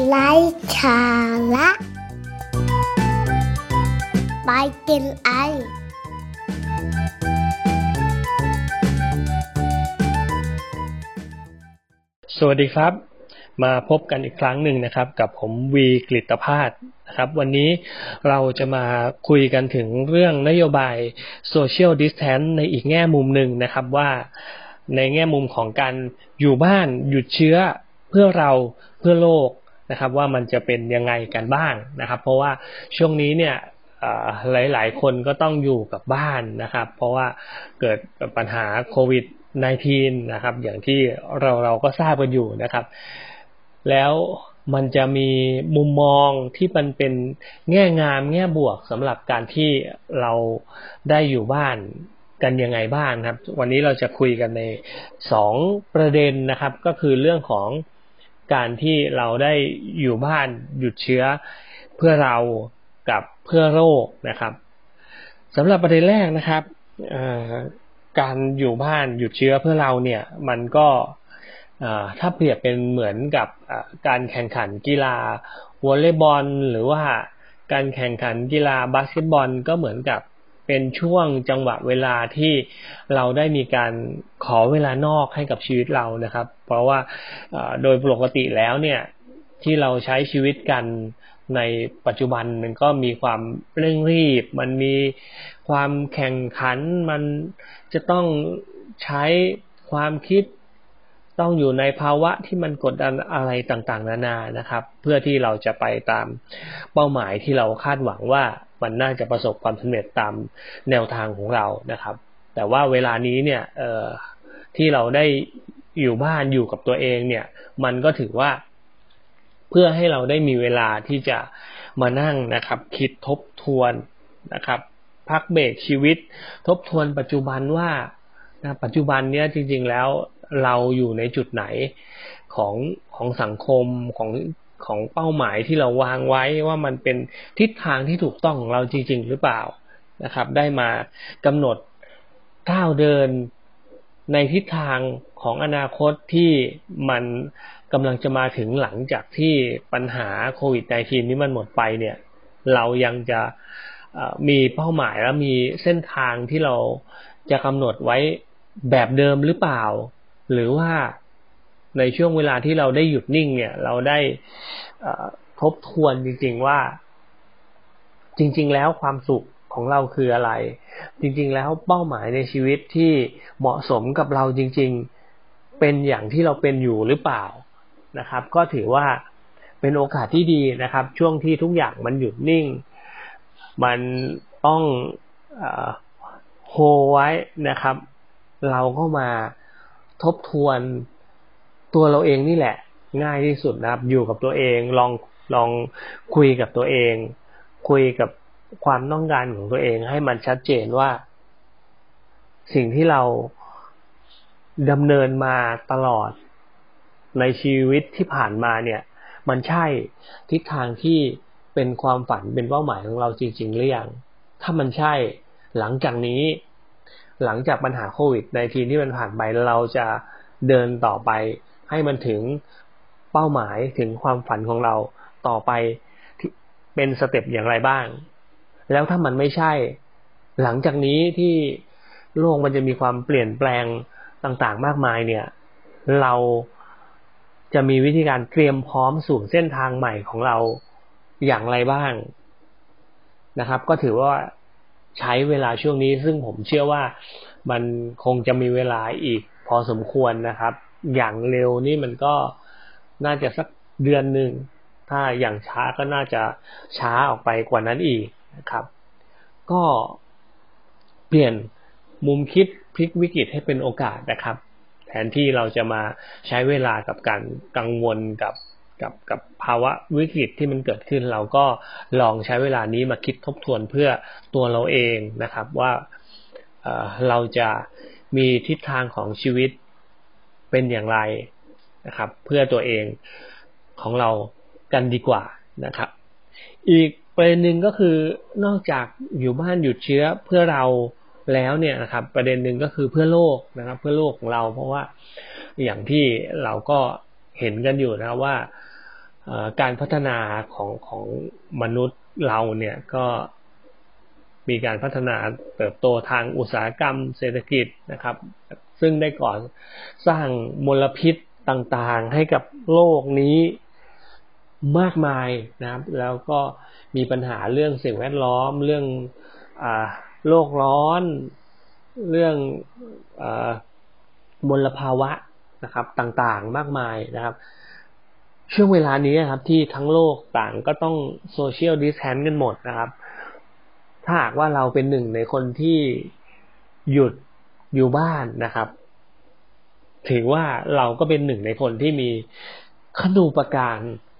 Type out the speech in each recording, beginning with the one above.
ไร้สาระไปกินไอ สวัสดีครับ มาพบกันอีกครั้งหนึ่งนะครับ กับผมวีกฤตภาสนะครับ วันนี้เราจะมาคุยกันถึงเรื่องนโยบาย Social Distance ในอีกแง่มุมหนึ่งนะครับว่าในแง่มุมของการอยู่บ้านหยุดเชื้อเพื่อเราเพื่อโลก นะครับ ว่ามันจะเป็นยังไงกันบ้างนะครับ เพราะว่าช่วงนี้เนี่ยหลาย ๆ คนก็ต้องอยู่กับบ้านนะครับ เพราะว่าเกิดปัญหาโควิด -19 นะครับ อย่างที่เราเราก็ทราบกันอยู่นะครับ แล้วมันจะมีมุมมองที่มันเป็นแง่งามแง่บวกสำหรับการที่เราได้อยู่บ้านกันยังไงบ้างครับ วันนี้เราจะคุยกันในสองประเด็นนะครับ ก็คือเรื่องของ การที่เราได้อยู่บ้านหยุดเชื้อเพื่อเรากับเพื่อโรคนะครับสำหรับประเด็นแรกนะครับการอยู่บ้านหยุดเชื้อเพื่อเราเนี่ยมันก็ถ้าเปรียบเป็นเหมือนกับการแข่งขันกีฬาวอลเลย์บอล หรือว่าการแข่งขันกีฬาบาสเกตบอลก็เหมือนกับเป็นช่วงจังหวะเวลาที่เราได้มีการขอเวลานอกให้กับชีวิตเรานะครับ เพราะว่าโดยปกติแล้วเนี่ยที่เราใช้ชีวิตกันในปัจจุบันมันก็มีความเร่งรีบ มันมีความแข่งขัน มันจะต้องใช้ความคิดต้องอยู่ในภาวะที่มันกดดันอะไรต่างๆ นานานะครับ เพื่อที่เราจะไปตามเป้าหมายที่เราคาดหวังว่ามันน่าจะประสบความสำเร็จตามแนวทางของเรานะครับ แต่ว่าเวลานี้เนี่ยที่เราได้ อยู่บ้านอยู่กับตัวเองเนี่ย มันก็ถือว่า เพื่อให้เราได้มีเวลาที่จะมานั่งนะครับ คิดทบทวนนะครับ พักเบรกชีวิต ทบทวนปัจจุบันว่านะปัจจุบันเนี้ยจริง ๆ แล้วเราอยู่ในจุดไหนของของสังคมของของเป้าหมายที่เราวางไว้ว่ามันเป็นทิศทางที่ถูกต้องของเราจริง ๆ หรือเปล่านะครับ ได้มากำหนดก้าวเดิน ในทิศทางของอนาคตที่มันกำลังจะมาถึงหลังจากที่ปัญหาโควิด -19 นี้มันหมดไปเนี่ย เรายังจะมีเป้าหมายและมีเส้นทางที่เราจะกำหนดไว้แบบเดิมหรือเปล่า หรือว่าในช่วงเวลาที่เราได้หยุดนิ่ง เนี่ย เราได้ทบทวนจริง ๆว่า จริง ๆ แล้วความสุข ของเราคืออะไร จริงๆ แล้วเป้าหมายในชีวิตที่เหมาะสมกับเราจริง ๆ เป็นอย่างที่เราเป็นอยู่หรือเปล่านะครับ ก็ถือว่าเป็นโอกาสที่ดีนะครับ ช่วงที่ทุกอย่างมันหยุดนิ่ง มันต้องโฮไว้นะครับ เราก็มาทบทวนตัวเราเองนี่แหละ ง่ายที่สุดนะครับ อยู่กับตัวเองลองลองคุยกับตัวเอง คุยกับ ความต้องการของตัวเองให้มันชัดเจนว่า สิ่งที่เราดำเนินมาตลอดในชีวิตที่ผ่านมาเนี่ย มันใช่ทิศทางที่เป็นความฝันเป็นเป้าหมายของเราจริง ๆ หรือยัง ถ้ามันใช่หลังจากนี้ หลังจากปัญหาโควิดในทีที่มันผ่านไปเราจะเดินต่อไป ให้มันถึงเป้าหมายถึงความฝันของเราต่อไปเป็น step อย่างไรบ้าง แล้วถ้ามันไม่ใช่ หลังจากนี้ที่โลกมันจะมีความเปลี่ยนแปลงต่างๆ มากมายเนี่ย เราจะมีวิธีการเตรียมพร้อมสู่เส้นทางใหม่ของเราอย่างไรบ้างนะครับ ก็ถือว่าใช้เวลาช่วงนี้ ซึ่งผมเชื่อว่ามันคงจะมีเวลาอีกพอสมควรนะครับ อย่างเร็วนี่มันก็น่าจะสักเดือนหนึ่ง ถ้าอย่างช้าก็น่าจะช้าออกไปกว่านั้นอีก นะครับ ก็เปลี่ยนมุมคิดพลิกวิกฤตให้เป็นโอกาสนะครับ แทนที่เราจะมาใช้เวลากับการกังวลกับกับกับภาวะวิกฤตที่มันเกิดขึ้น เราก็ลองใช้เวลานี้มาคิดทบทวนเพื่อตัวเราเองนะครับว่าเราจะมีทิศทางของชีวิตเป็นอย่างไรนะครับ เพื่อตัวเองของเรากันดีกว่านะครับ อีก ประเด็นหนึ่งก็คือนอกจากอยู่บ้านหยุดเชื้อเพื่อเราแล้วเนี่ยนะครับ ประเด็นหนึ่งก็คือเพื่อโลกนะครับ เพื่อโลกของเรา เพราะว่าอย่างที่เราก็เห็นกันอยู่นะว่าการพัฒนาของของมนุษย์เราเนี่ยก็มีการพัฒนาเติบโตทางอุตสาหกรรมเศรษฐกิจนะครับ ซึ่งได้ก่อนสร้างมลพิษต่างๆให้กับโลกนี้มากมายนะครับ แล้วก็ มีปัญหาเรื่องสิ่งแวดล้อม เรื่องอโลกร้อน เรื่องอมลภาวะนะครับ ต่างๆมากมายนะครับ ช่วงเวลานี้ครับ ที่ทั้งโลกต่างก็ต้องโซเชียลดิสแทนกันหมดนะครับ ถ้าหากว่าเราเป็นหนึ่งในคนที่หยุดอยู่บ้านนะครับ ถือว่าเราก็เป็นหนึ่งในคนที่มีขนูประการ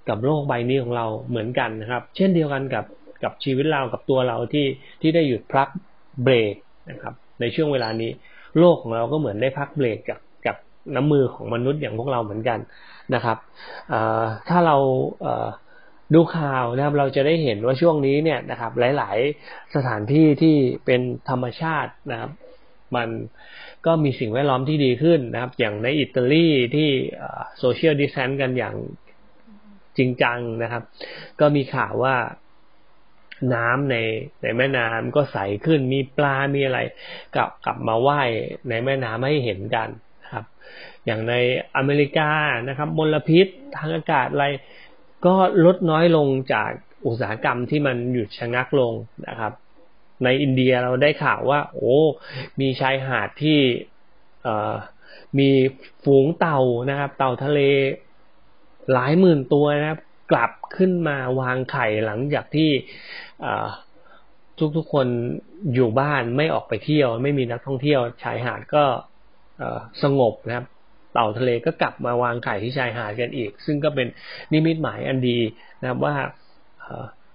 กับโลกใบนี้ของเราเหมือนกันนะครับ เช่นเดียวกันกับกับชีวิตเรากับตัวเราที่ที่ได้หยุดพักเบรกนะครับในช่วงเวลานี้ โลกของเราก็เหมือนได้พักเบรกกับกับน้ำมือของมนุษย์อย่างพวกเราเหมือนกันนะครับถ้าเราดูข่าวนะครับเราจะได้เห็นว่าช่วงนี้เนี่ยนะครับหลาย ๆ สถานที่ที่เป็นธรรมชาตินะครับ มันก็มีสิ่งแวดล้อมที่ดีขึ้นนะครับ อย่างในอิตาลีที่โซเชียลดิสแทนกันอย่าง จริงจังนะครับ ก็มีข่าวว่าน้ำในในแม่น้ำก็ใสขึ้นมีปลา มีอะไร กลับกลับมาว่ายในแม่น้ำให้เห็นกันครับ อย่างในอเมริกานะครับ มลพิษทางอากาศอะไร ก็ลดน้อยลงจากอุตสาหกรรมที่มันหยุดชะงักลงนะครับ ในอินเดียเราได้ข่าวว่า โอ้มีชายหาดที่มีฝูงเต่านะครับ เต่าทะเล หลายหมื่นตัวนะครับ กลับขึ้นมาวางไข่หลังจากที่ทุกๆคนอยู่บ้านไม่ออกไปเที่ยว ไม่มีนักท่องเที่ยว ชายหาดก็สงบนะครับ เต่าทะเลก็กลับมาวางไข่ที่ชายหาดกันอีก ซึ่งก็เป็นนิมิตหมายอันดีนะครับว่า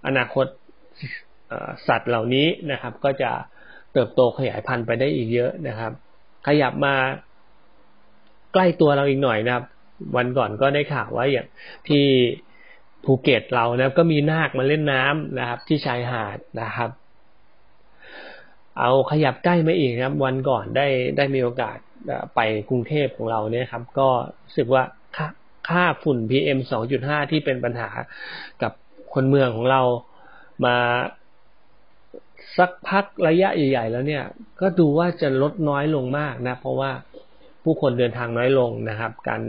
อนาคตสัตว์เหล่านี้นะครับ ก็จะเติบโตขยายพันธุ์ไปได้อีกเยอะนะครับ ขยับมาใกล้ตัวเราอีกหน่อยนะครับ วันก่อนก็ได้ข่าวว่าอย่างที่ภูเก็ตเรานะก็มีนาคมาเล่นน้ำนะครับ ที่ชายหาดนะครับ เอาขยับใกล้มาอีกครับ วันก่อนได้ได้มีโอกาสไปกรุงเทพของเราเนี่ยครับ ก็รู้สึกว่าค่าค่าฝุ่น PM 2.5 ที่เป็นปัญหากับคนเมืองของเรามาสักพักระยะใหญ่ ๆ แล้วเนี่ย ก็ดูว่าจะลดน้อยลงมากนะ เพราะว่า ผู้คนเดินทางน้อยลงนะครับ การ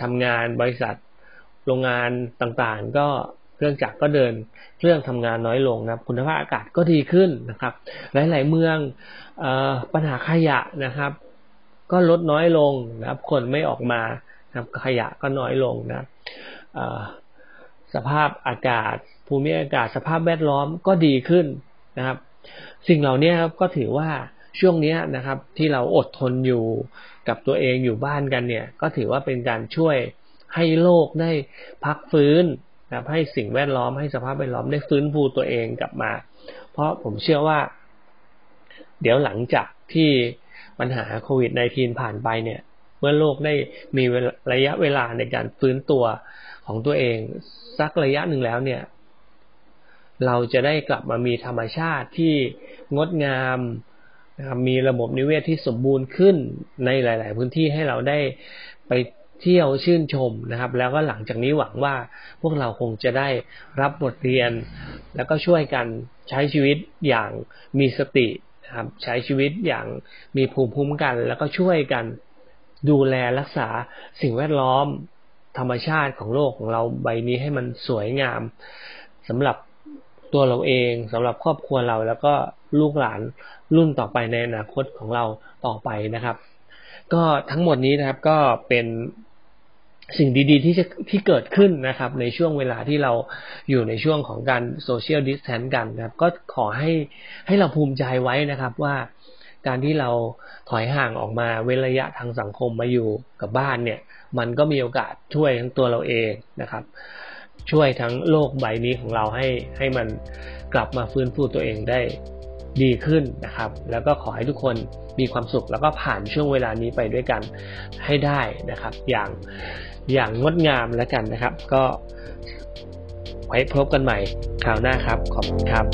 ทำงานบริษัทโรงงานต่างๆ ก็เครื่องจักรก็เดินเครื่องทำงานน้อยลงนะครับ คุณภาพอากาศก็ดีขึ้นนะครับ หลายๆเมืองอปัญหาขยะนะครับ ก็ลดน้อยลงนะครับ คนไม่ออกมานะครับขยะก็น้อยลงนะสภาพอากาศ ภูมิอากาศ สภาพแวดล้อมก็ดีขึ้นนะครับ สิ่งเหล่านี้ครับก็ถือว่าช่วงนี้นะครับ ที่เราอดทนอยู่ กับตัวเองอยู่บ้านกันเนี่ย ก็ถือว่าเป็นการช่วยให้โลกได้พักฟื้นนะให้สิ่งแวดล้อมให้สภาพแวดล้อมได้ฟื้นฟูตัวเองกลับมา เพราะผมเชื่อว่า เดี๋ยวหลังจากที่ปัญหาโควิด -19 ผ่านไปเนี่ย เมื่อโลกได้มีระยะเวลาในการฟื้นตัวของตัวเอง สักระยะหนึ่งแล้วเนี่ย เราจะได้กลับมามีธรรมชาติที่งดงาม นะครับมีระบบนิเวศที่สมบูรณ์ขึ้นในหลาย ๆ พื้นที่ให้เราได้ไปเที่ยวชื่นชมนะครับ แล้วก็หลังจากนี้หวังว่าพวกเราคงจะได้รับบทเรียน แล้วก็ช่วยกันใช้ชีวิตอย่างมีสตินะครับใช้ชีวิตอย่างมีภูมิคุ้มกัน แล้วก็ช่วยกันดูแลรักษาสิ่งแวดล้อมธรรมชาติของโลกของเราใบนี้ให้มันสวยงามสำหรับ ตัวเราเองสำหรับครอบครัวเราแล้วก็ลูกหลานรุ่นต่อไปในอนาคตของเราต่อไปนะครับ ก็ทั้งหมดนี้นะครับก็เป็นสิ่งดีๆที่จะที่เกิดขึ้นนะครับ ในช่วงเวลาที่เราอยู่ในช่วงของการโซเชียลดิสแทนกันนะครับ ก็ขอให้ให้เราภูมิใจไว้นะครับว่าการที่เราถอยห่างออกมาเว้นระยะทางสังคมมาอยู่กับบ้านเนี่ย มันก็มีโอกาสช่วยทั้งตัวเราเองนะครับ ช่วยทั้งโลกใบนี้ของเราให้ให้มันกลับมาฟื้นฟูตัวเองได้ดีขึ้นนะครับ แล้วก็ขอให้ทุกคนมีความสุข แล้วก็ผ่านช่วงเวลานี้ไปด้วยกันให้ได้นะครับ อย่างอย่างงดงามแล้วกันนะครับ ก็ไว้พบกันใหม่คราวหน้าครับ ขอบคุณครับ